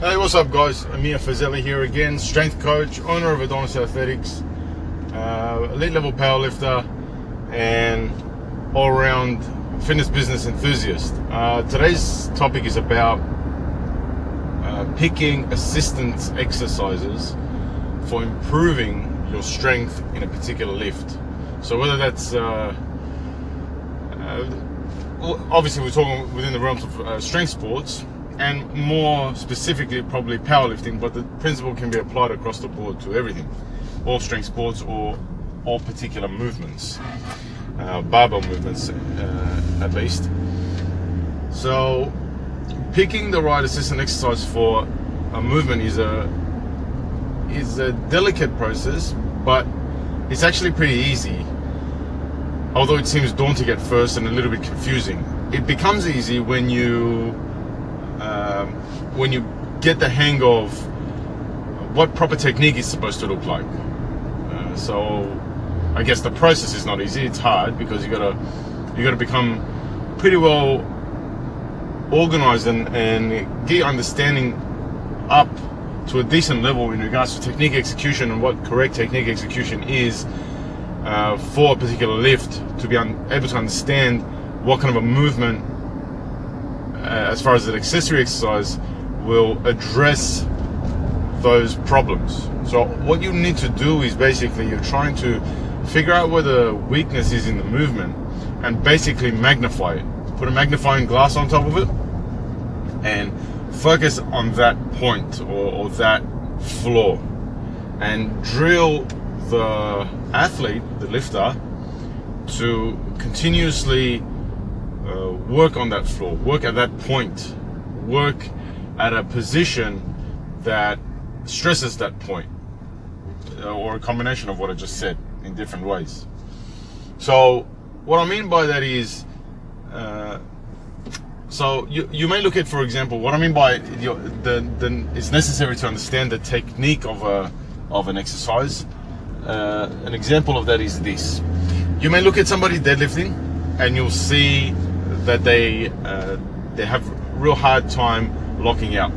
Hey, what's up, guys? Amir Fazeli here again, strength coach, owner of Adonis Athletics, uh, elite level powerlifter, and all around fitness business enthusiast. Uh, today's topic is about uh, picking assistance exercises for improving your strength in a particular lift. So, whether that's uh, uh, obviously, we're talking within the realms of uh, strength sports and more specifically probably powerlifting but the principle can be applied across the board to everything. All strength sports or all particular movements. Uh, barbell movements uh, at least. So picking the right assistant exercise for a movement is a is a delicate process but it's actually pretty easy. Although it seems daunting at first and a little bit confusing it becomes easy when you um, when you get the hang of what proper technique is supposed to look like. Uh, so I guess the process is not easy. It's hard because you gotta you gotta become pretty well organized and, and get understanding up to a decent level in regards to technique execution and what correct technique execution is uh, for a particular lift to be able to understand what kind of a movement Uh, as far as an accessory exercise, will address those problems. So what you need to do is basically you're trying to figure out where the weakness is in the movement and basically magnify it. Put a magnifying glass on top of it and focus on that point or, or that flaw and drill the athlete, the lifter, to continuously uh, work on that floor, work at that point, work at a position that stresses that point, uh, or a combination of what I just said in different ways. So, what I mean by that is, uh, so you, you may look at, for example, what I mean by the, the, the it's necessary to understand the technique of a of an exercise. Uh, an example of that is this: you may look at somebody deadlifting, and you'll see that they uh, they have real hard time locking out.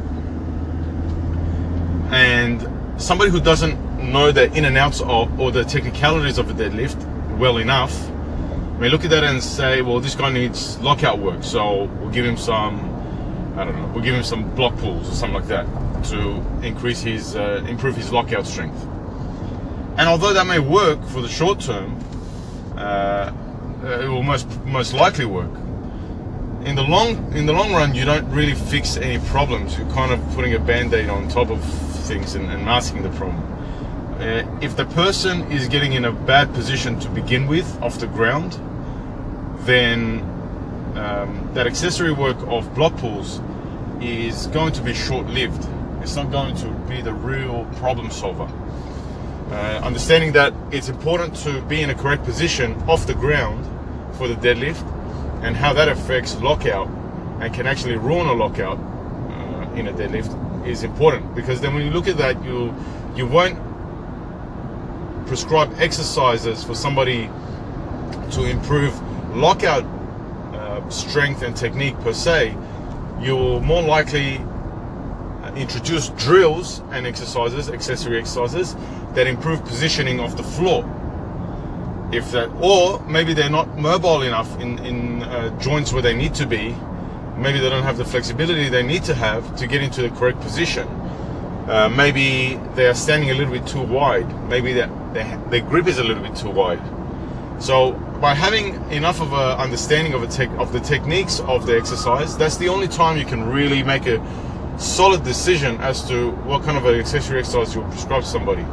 And somebody who doesn't know the in and outs of or the technicalities of a deadlift well enough may look at that and say, well, this guy needs lockout work, so we'll give him some, I don't know, we'll give him some block pulls or something like that to increase his, uh, improve his lockout strength. And although that may work for the short term, uh, it will most most likely work in the long in the long run, you don't really fix any problems. You're kind of putting a band-aid on top of things and, and masking the problem. Uh, if the person is getting in a bad position to begin with off the ground, then um, that accessory work of block pulls is going to be short-lived. It's not going to be the real problem solver. Uh, understanding that it's important to be in a correct position off the ground for the deadlift and how that affects lockout and can actually ruin a lockout uh, in a deadlift is important. Because then when you look at that you you won't prescribe exercises for somebody to improve lockout uh, strength and technique per se. You'll more likely uh, introduce drills and exercises accessory exercises that improve positioning of the floor if that, or maybe they're not mobile enough in in uh, joints where they need to be. Maybe they don't have the flexibility they need to have to get into the correct position. Uh, maybe they are standing a little bit too wide. Maybe that their grip is a little bit too wide. So by having enough of a understanding of a tech of the techniques of the exercise, that's the only time you can really make a solid decision as to what kind of an accessory exercise you'll prescribe to somebody.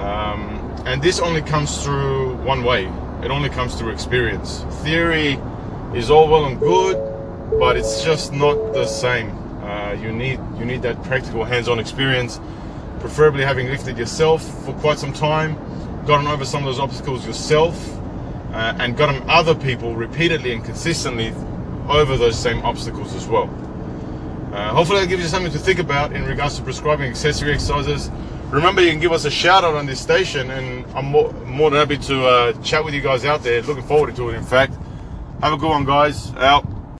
Um, and this only comes through one way. It only comes through experience. Theory is all well and good, but it's just not the same. Uh, you need you need that practical hands-on experience, preferably having lifted yourself for quite some time, gotten over some of those obstacles yourself, uh, and gotten other people repeatedly and consistently over those same obstacles as well. Uh, hopefully that gives you something to think about in regards to prescribing accessory exercises remember you can give us a shout out on this station and i'm more, more than happy to uh, chat with you guys out there. Looking forward to it in fact. Have a good one guys. Out